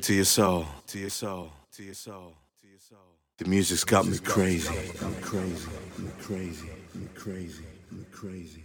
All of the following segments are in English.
to your soul, to your soul, to your soul, to your soul. The music's got me crazy, crazy, crazy, crazy, me crazy.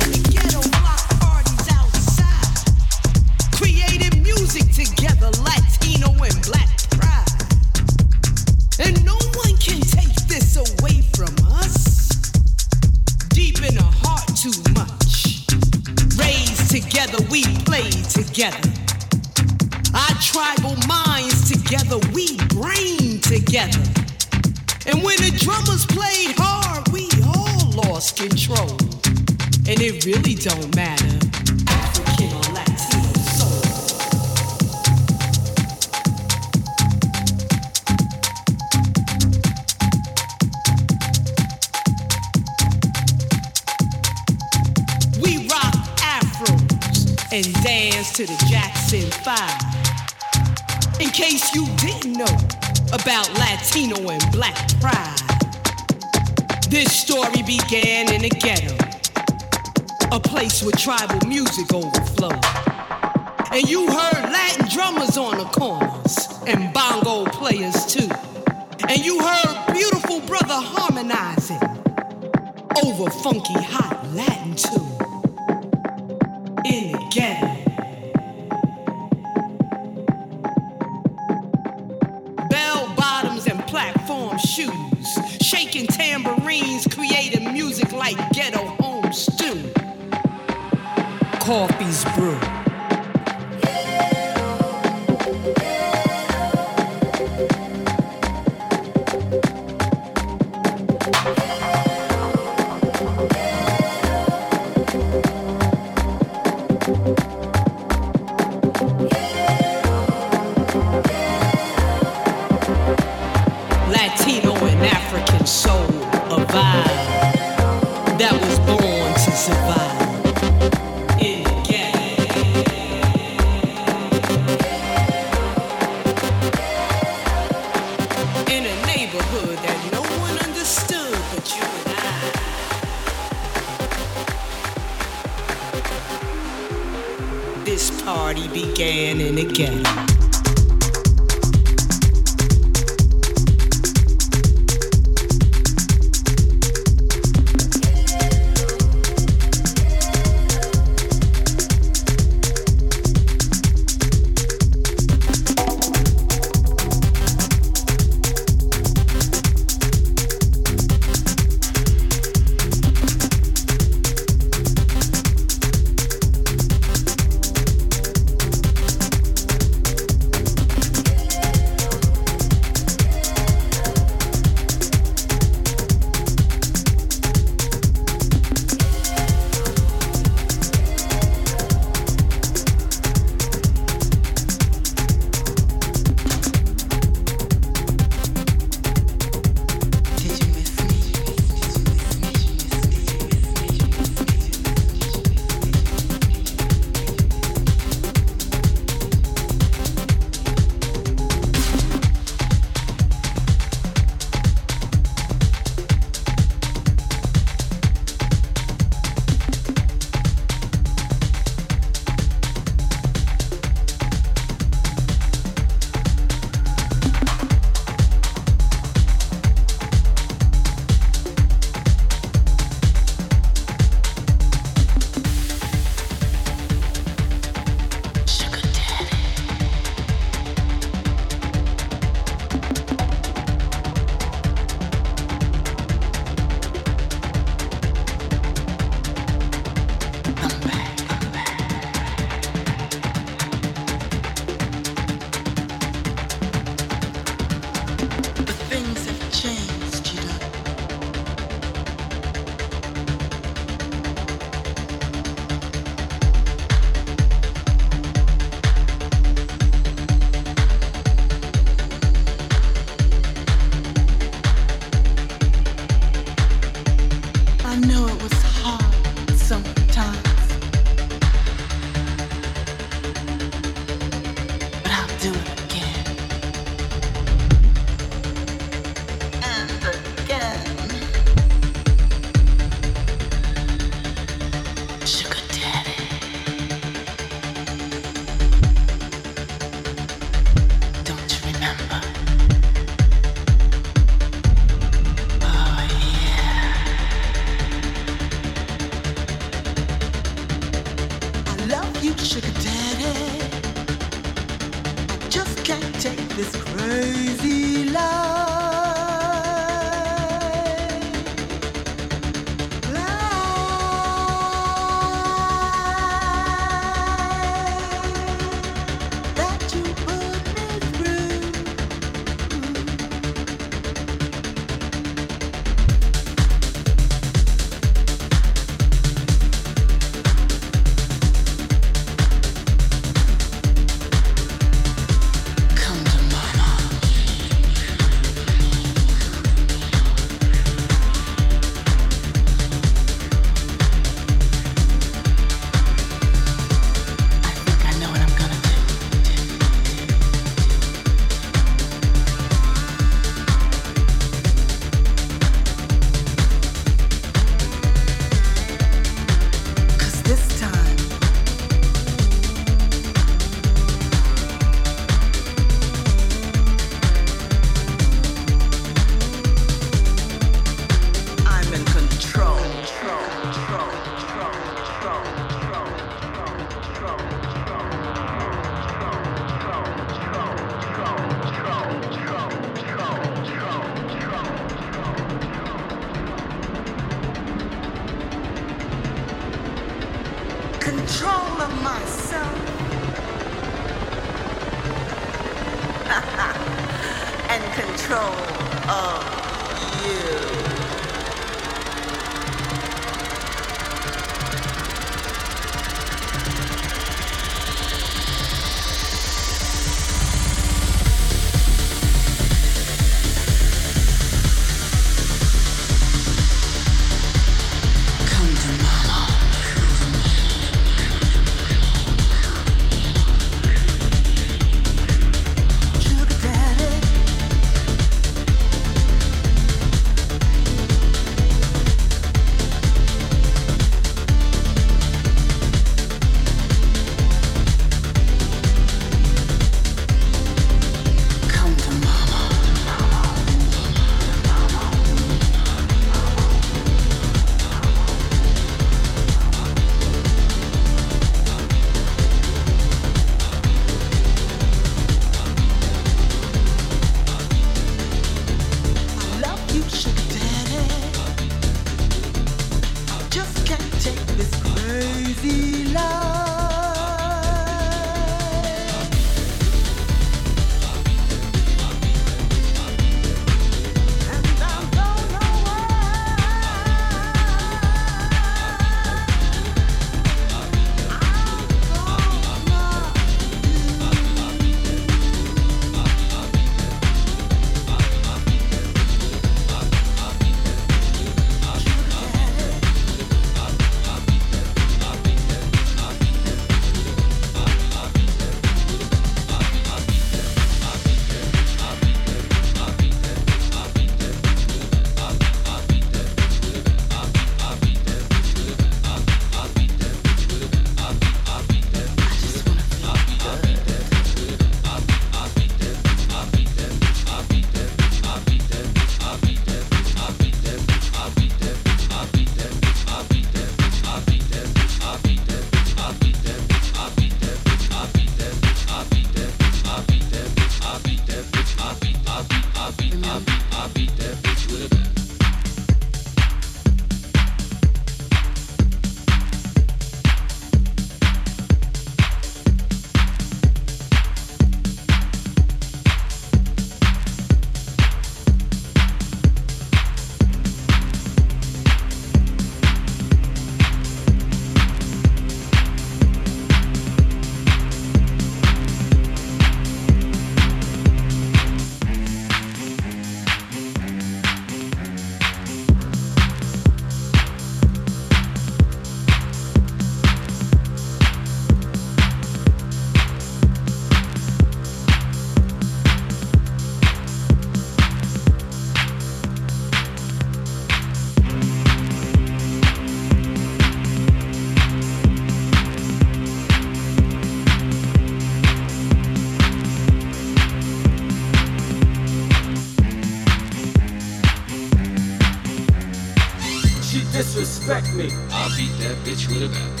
Disrespect me. I beat that bitch with a bat.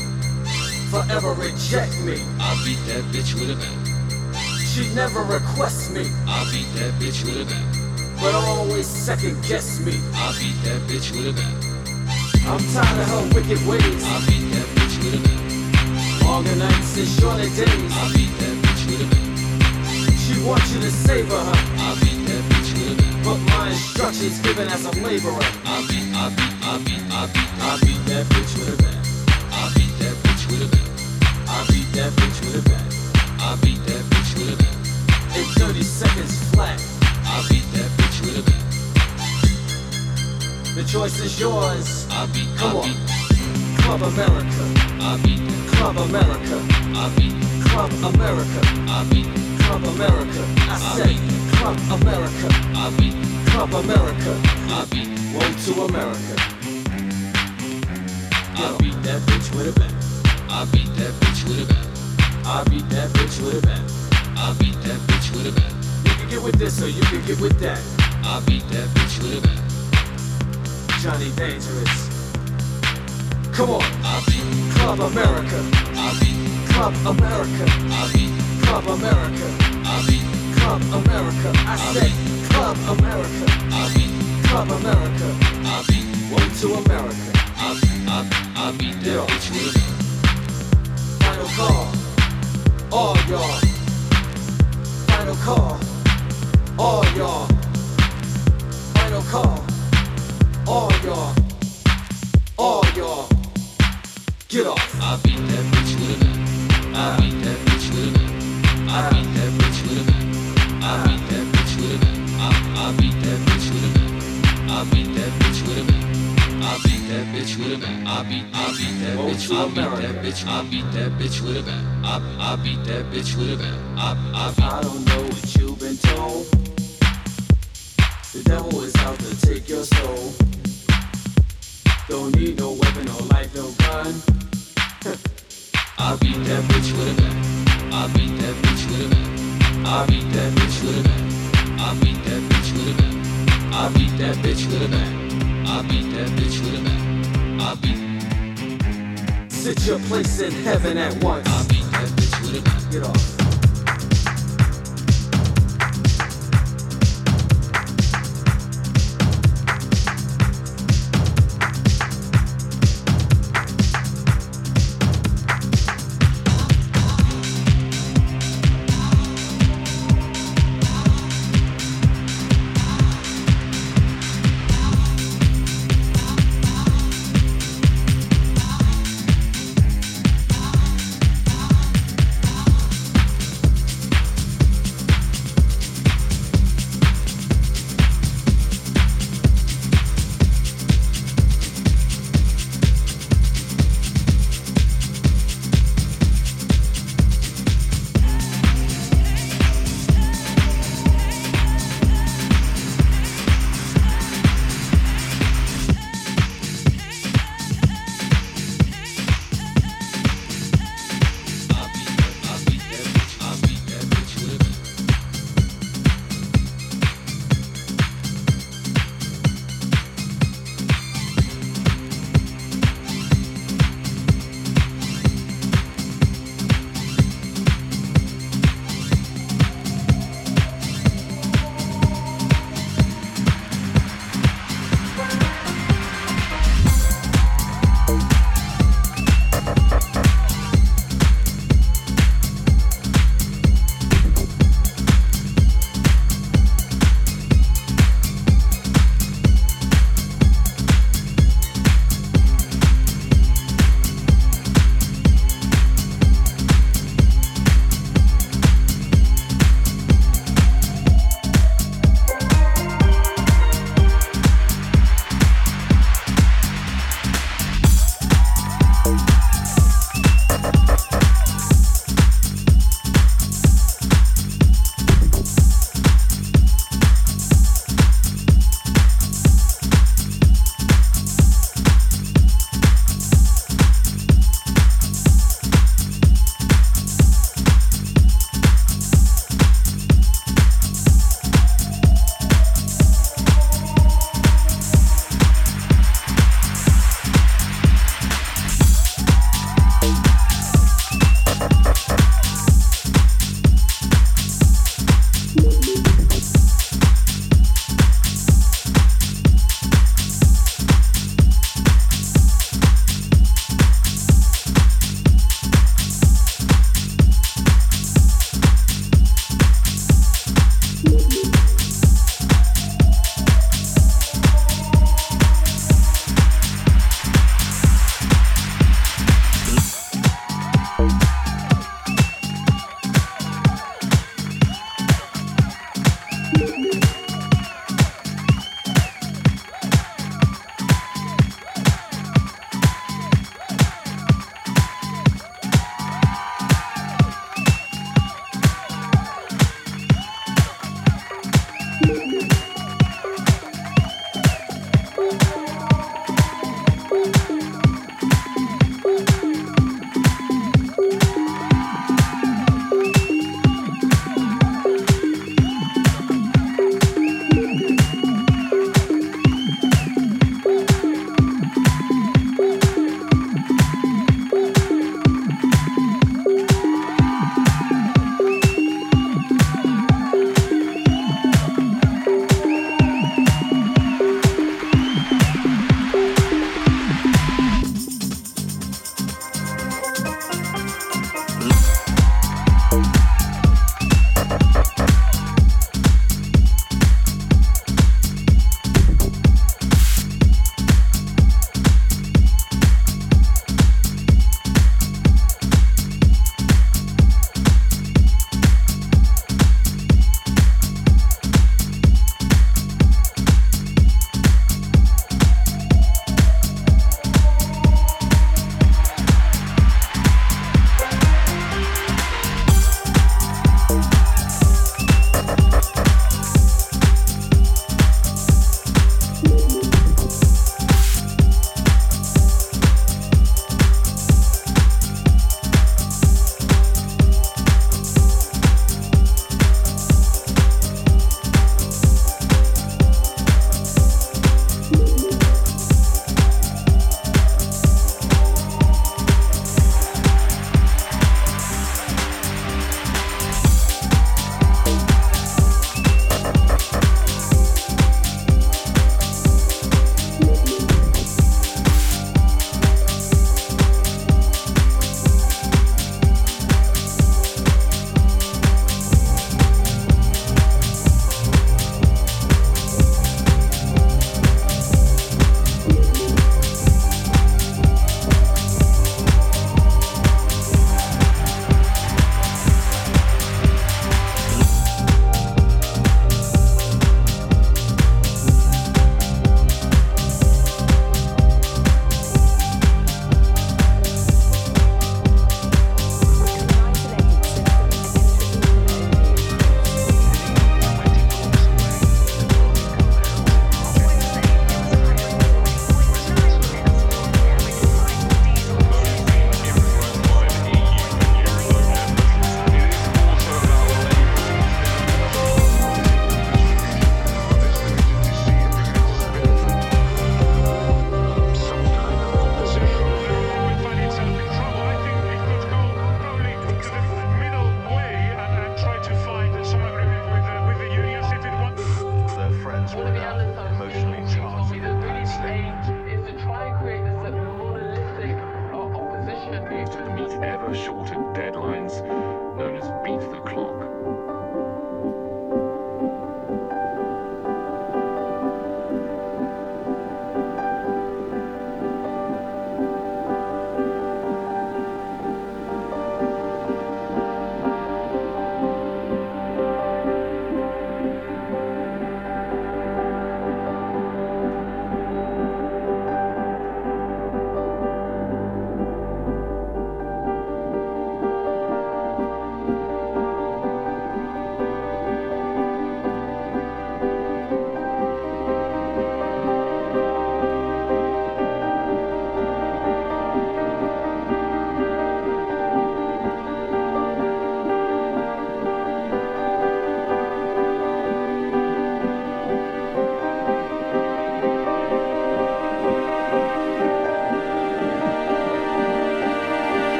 Forever reject me. I'll beat that bitch with a bat. She never requests me, I'll beat that bitch with a bat. but I always second guess me. I'll beat that bitch with a bat. I'm tired of her wicked ways. I'll beat that bitch with a bat. Longer nights and shorter days. I'll beat that bitch with a bat. She wants you to savor her, I'll beat that bitch with a bat. but my instructions given as a laborer. I beat, I beat, I beat, I beat, I beat that bitch with a bat. I beat that bitch with a bat. I beat that bitch with a bat. I beat that bitch with a bat. In 30 seconds flat. I beat that bitch with a bat. The choice is yours. I beat, Come on. Club America. I beat. Club America. I beat, Club America. I beat, Club America. I said Club America. I beat, Club America. I beat, Woe to America. I beat, that bitch with a bat. I beat that bitch with a bat. I beat that bitch with a bat. I beat that bitch with a bat. You can get with this or you can get with that. I beat that bitch with a bat. Johnny Dangerous. Come on. I beat, Club America. I beat, Club America. I beat, Club America. I beat, Club America. I said Club America. I beat, Club America. I beat, Woe to America. I beat that Yeah. bitch with bat. Final call. All y'all. Final call. All y'all. Final call. All y'all. All y'all. Get off. I beat that bitch with a bat. I beat that bitch with a bat. I beat that bitch with a bat. I beat that bitch with a bat. I, I beat that bitch with a bat. I beat that bitch with a bat. I beat, I beat that bitch. to I beat that bitch. I beat that bitch with a bat. I, I beat that bitch with a bat. I, I beat. I don't know what you've been told. The devil is out to take your soul. Don't need no weapon, no life, no gun. I beat that bitch with a bat. I beat that bitch with a bat. I beat that bitch with a bat. I beat that bitch with a bat. I beat that bitch with a bat. I beat that bitch with a bat. I beat, Sit your place in heaven at once. I beat that bitch with a bat. Get off.